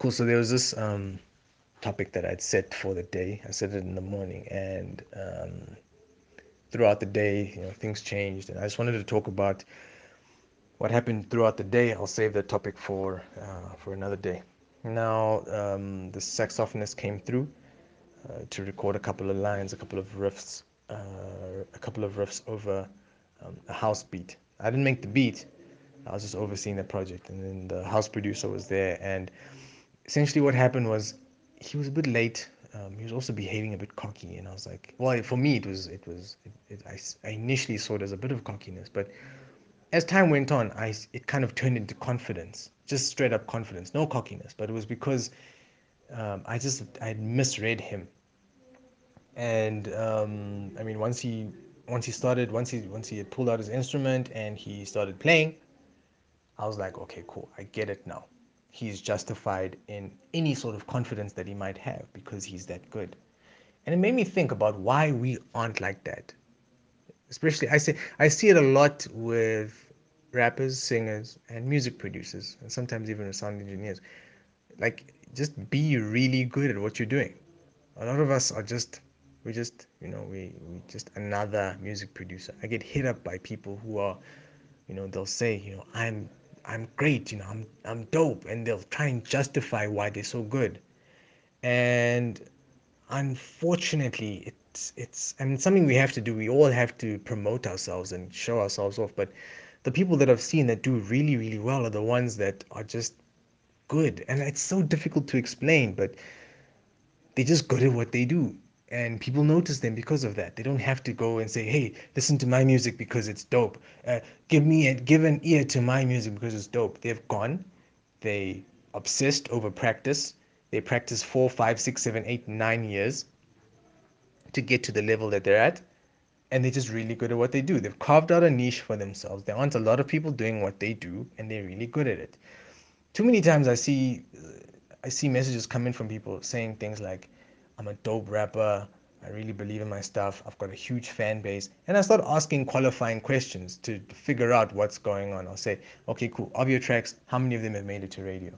Cool. So there was this um, topic that I'd set for the day. I set it in the morning, and um, throughout the day, you know, things changed, and I just wanted to talk about what happened throughout the day. I'll save that topic for uh, for another day. Now, um, the saxophonist came through uh, to record a couple of lines, a couple of riffs, uh, a couple of riffs over um, a house beat. I didn't make the beat. I was just overseeing the project, and then the house producer was there, and essentially what happened was he was a bit late. Um, he was also behaving a bit cocky, and I was like, well, for me, it was, it was, it, it, I, I initially saw it as a bit of cockiness, but as time went on, I, it kind of turned into confidence, just straight up confidence, no cockiness, but it was because um, I just, I misread him. And um, I mean, once he, once he started, once he, once he had pulled out his instrument and he started playing, I was like, okay, cool, I get it now he's justified in any sort of confidence that he might have because he's that good. And it made me think about why we aren't like that. Especially I see I see it a lot with rappers, singers, and music producers, and sometimes even sound engineers. Like just be really good at what you're doing. A lot of us are just we just you know we we just another music producer. I get hit up by people who are you know they'll say you know I'm I'm great, you know, I'm I'm dope, and they'll try and justify why they're so good. And unfortunately, it's it's I mean something we have to do. We all have to promote ourselves and show ourselves off. But the people that I've seen that do really really well are the ones that are just good, and it's so difficult to explain, but they're just good at what they do and people notice them because of that. They don't have to go and say, "Hey, listen to my music because it's dope. Uh, give me a give an ear to my music because it's dope." They've gone, they obsessed over practice. They practice four, five, six, seven, eight, nine years to get to the level that they're at, and they're just really good at what they do. They've carved out a niche for themselves. There aren't a lot of people doing what they do, and they're really good at it. Too many times I see I see messages coming from people saying things like I'm a dope rapper. I really believe in my stuff. I've got a huge fan base. And I start asking qualifying questions to figure out what's going on. I'll say, okay, cool. Of your tracks, how many of them have made it to radio?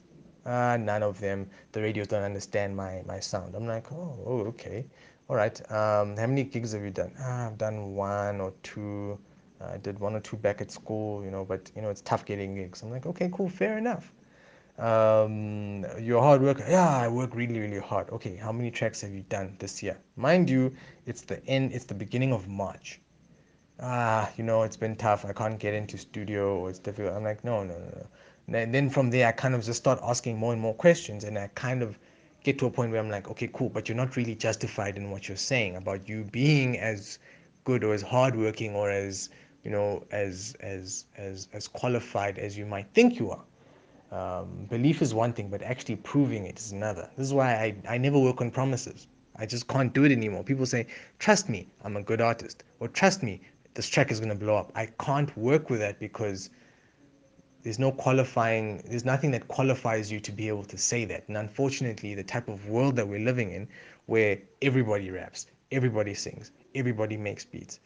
Uh, none of them. The radios don't understand my, my sound. I'm like, oh, oh okay. All right. Um, how many gigs have you done? Ah, I've done one or two. I did one or two back at school, you know, but, you know, it's tough getting gigs. I'm like, okay, cool. Fair enough um, you're a hard worker. Yeah, I work really, really hard. Okay, how many tracks have you done this year? Mind you, it's the end, it's the beginning of March. Ah, you know, it's been tough. I can't get into studio or it's difficult. I'm like, no, no, no, no. And then from there, I kind of just start asking more and more questions and I kind of get to a point where I'm like, okay, cool, but you're not really justified in what you're saying about you being as good or as hardworking or as, you know, as, as, as, as qualified as you might think you are um, belief is one thing, but actually proving it is another. This is why I, I never work on promises. I just can't do it anymore. People say, trust me, I'm a good artist. Or trust me, this track is going to blow up. I can't work with that because there's no qualifying, there's nothing that qualifies you to be able to say that. And unfortunately, the type of world that we're living in, where everybody raps, everybody sings, everybody makes beats,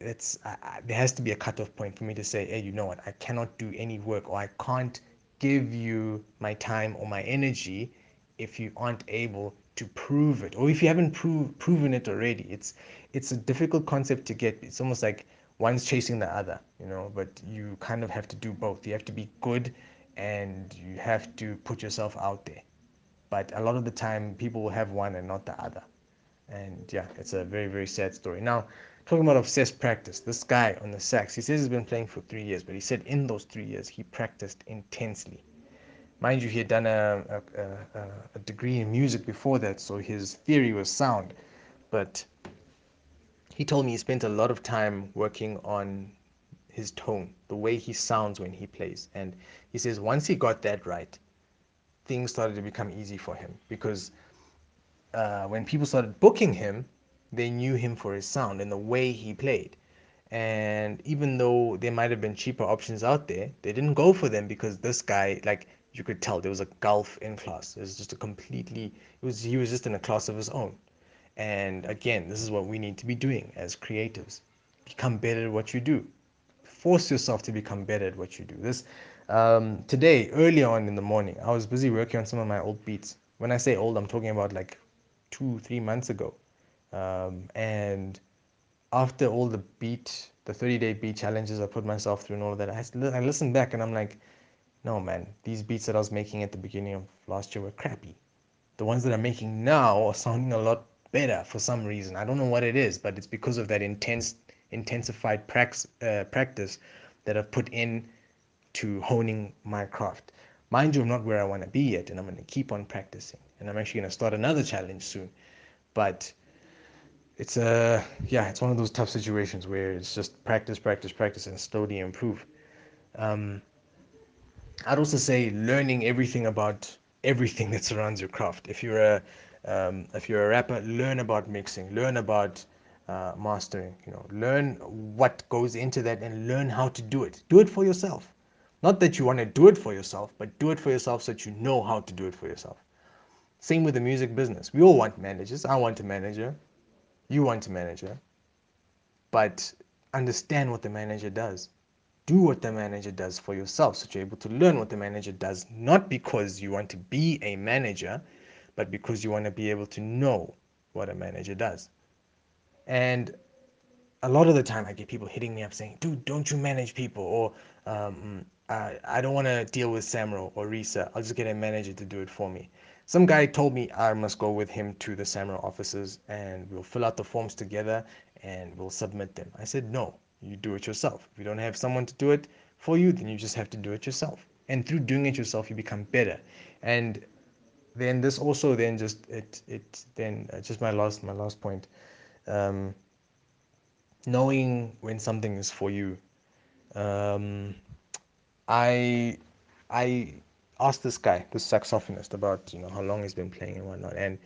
it's, I, there has to be a cutoff point for me to say, hey, you know what, I cannot do any work or I can't give you my time or my energy if you aren't able to prove it or if you haven't prove, proven it already. It's it's a difficult concept to get. It's almost like one's chasing the other you know but you kind of have to do both. You have to be good and you have to put yourself out there. But a lot of the time people will have one and not the other. And yeah it's a very very sad story. Now Talking about obsessed practice, this guy on the sax, he says he's been playing for three years, but he said in those three years he practiced intensely. Mind you, he had done a, a, a, a degree in music before that, so his theory was sound. But he told me he spent a lot of time working on his tone, the way he sounds when he plays. And he says once he got that right, things started to become easy for him because uh, when people started booking him, they knew him for his sound and the way he played. And even though there might have been cheaper options out there, they didn't go for them because this guy, like you could tell, there was a gulf in class. It was just a completely, it was he was just in a class of his own. And again, this is what we need to be doing as creatives: become better at what you do. Force yourself to become better at what you do. This Um, today, early on in the morning, I was busy working on some of my old beats. When I say old, I'm talking about like two, three months ago. Um, and after all the beat, the 30 day beat challenges I put myself through and all of that, I, I listened back and I'm like, no, man, these beats that I was making at the beginning of last year were crappy. The ones that I'm making now are sounding a lot better for some reason. I don't know what it is, but it's because of that intense, intensified prax, uh, practice that I've put in to honing my craft. Mind you, I'm not where I want to be yet, and I'm going to keep on practicing. And I'm actually going to start another challenge soon. But it's a yeah, it's one of those tough situations where it's just practice, practice, practice, and slowly improve. Um, I'd also say learning everything about everything that surrounds your craft. If you're a um, if you're a rapper, learn about mixing, learn about uh, mastering. You know, learn what goes into that, and learn how to do it. Do it for yourself. Not that you want to do it for yourself, but do it for yourself so that you know how to do it for yourself. Same with the music business. We all want managers. I want a manager. You want a manager. But understand what the manager does. Do what the manager does for yourself so you're able to learn what the manager does, not because you want to be a manager, but because you want to be able to know what a manager does. And a lot of the time I get people hitting me up saying, dude, don't you manage people? Or um, I, I don't want to deal with Samro or Risa. I'll just get a manager to do it for me. Some guy told me I must go with him to the Samro offices and we'll fill out the forms together and we'll submit them. I said, no, you do it yourself. If you don't have someone to do it for you, then you just have to do it yourself. And through doing it yourself, you become better. And then this also then just it it then uh, just my last my last point. Um, knowing when something is for you. Um, I I asked this guy, this saxophonist, about you know how long he's been playing and whatnot, and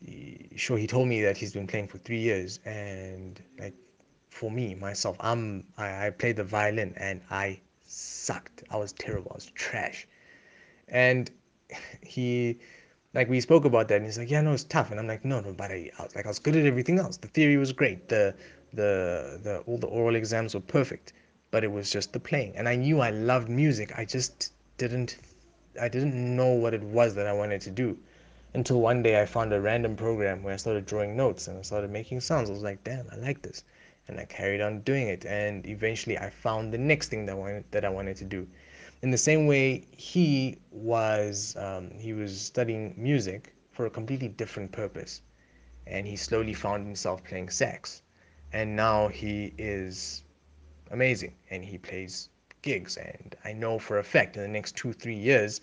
he, sure he told me that he's been playing for three years, and like for me myself, I'm I, I played the violin and I sucked. I was terrible. I was trash, and he like we spoke about that. And he's like yeah no it's tough. And i'm like no no but I, I was like i was good at everything else. The theory was great. The the the all the oral exams were perfect. But it was just the playing. And i knew i loved music. I just didn't i didn't know what it was that i wanted to do until one day i found a random program where i started drawing notes and i started making sounds. I was like damn i like this. And i carried on doing it. And eventually i found the next thing that I wanted that i wanted to do. In the same way he was um, he was studying music for a completely different purpose. And he slowly found himself playing sax. And now he is amazing. And he plays gigs and i know for a fact in the next two three years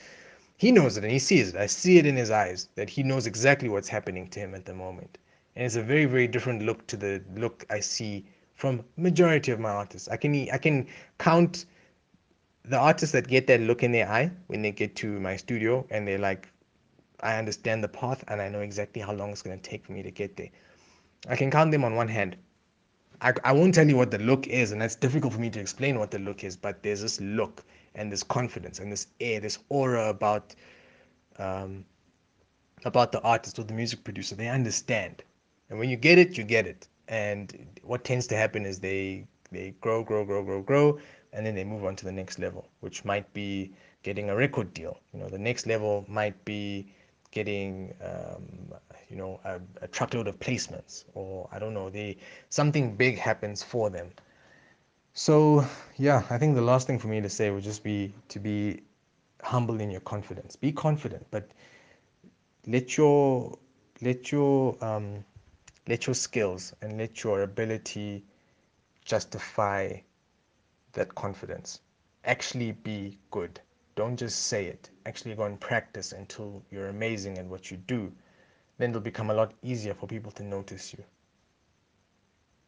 he knows it and he sees it. I see it in his eyes that he knows exactly what's happening to him at the moment. And it's a very very different look to the look i see from majority of my artists. I can i can count the artists that get that look in their eye when they get to my studio and they're like i understand the path and i know exactly how long it's going to take for me to get there. I can count them on one hand I, I won't tell you what the look is, and that's difficult for me to explain what the look is, but there's this look and this confidence and this air, this aura about um, about the artist or the music producer. They understand, and when you get it, you get it. And what tends to happen is they they grow, grow, grow, grow, grow, and then they move on to the next level, which might be getting a record deal. You know, the next level might be getting um, you know a, a, truckload of placements or i don't know they something big happens for them. So yeah i think the last thing for me to say would just be to be humble in your confidence. Be confident but let your let your um, let your skills and let your ability justify that confidence. Actually be good don't just say it. Actually go and practice until you're amazing at what you do. Then it'll become a lot easier for people to notice you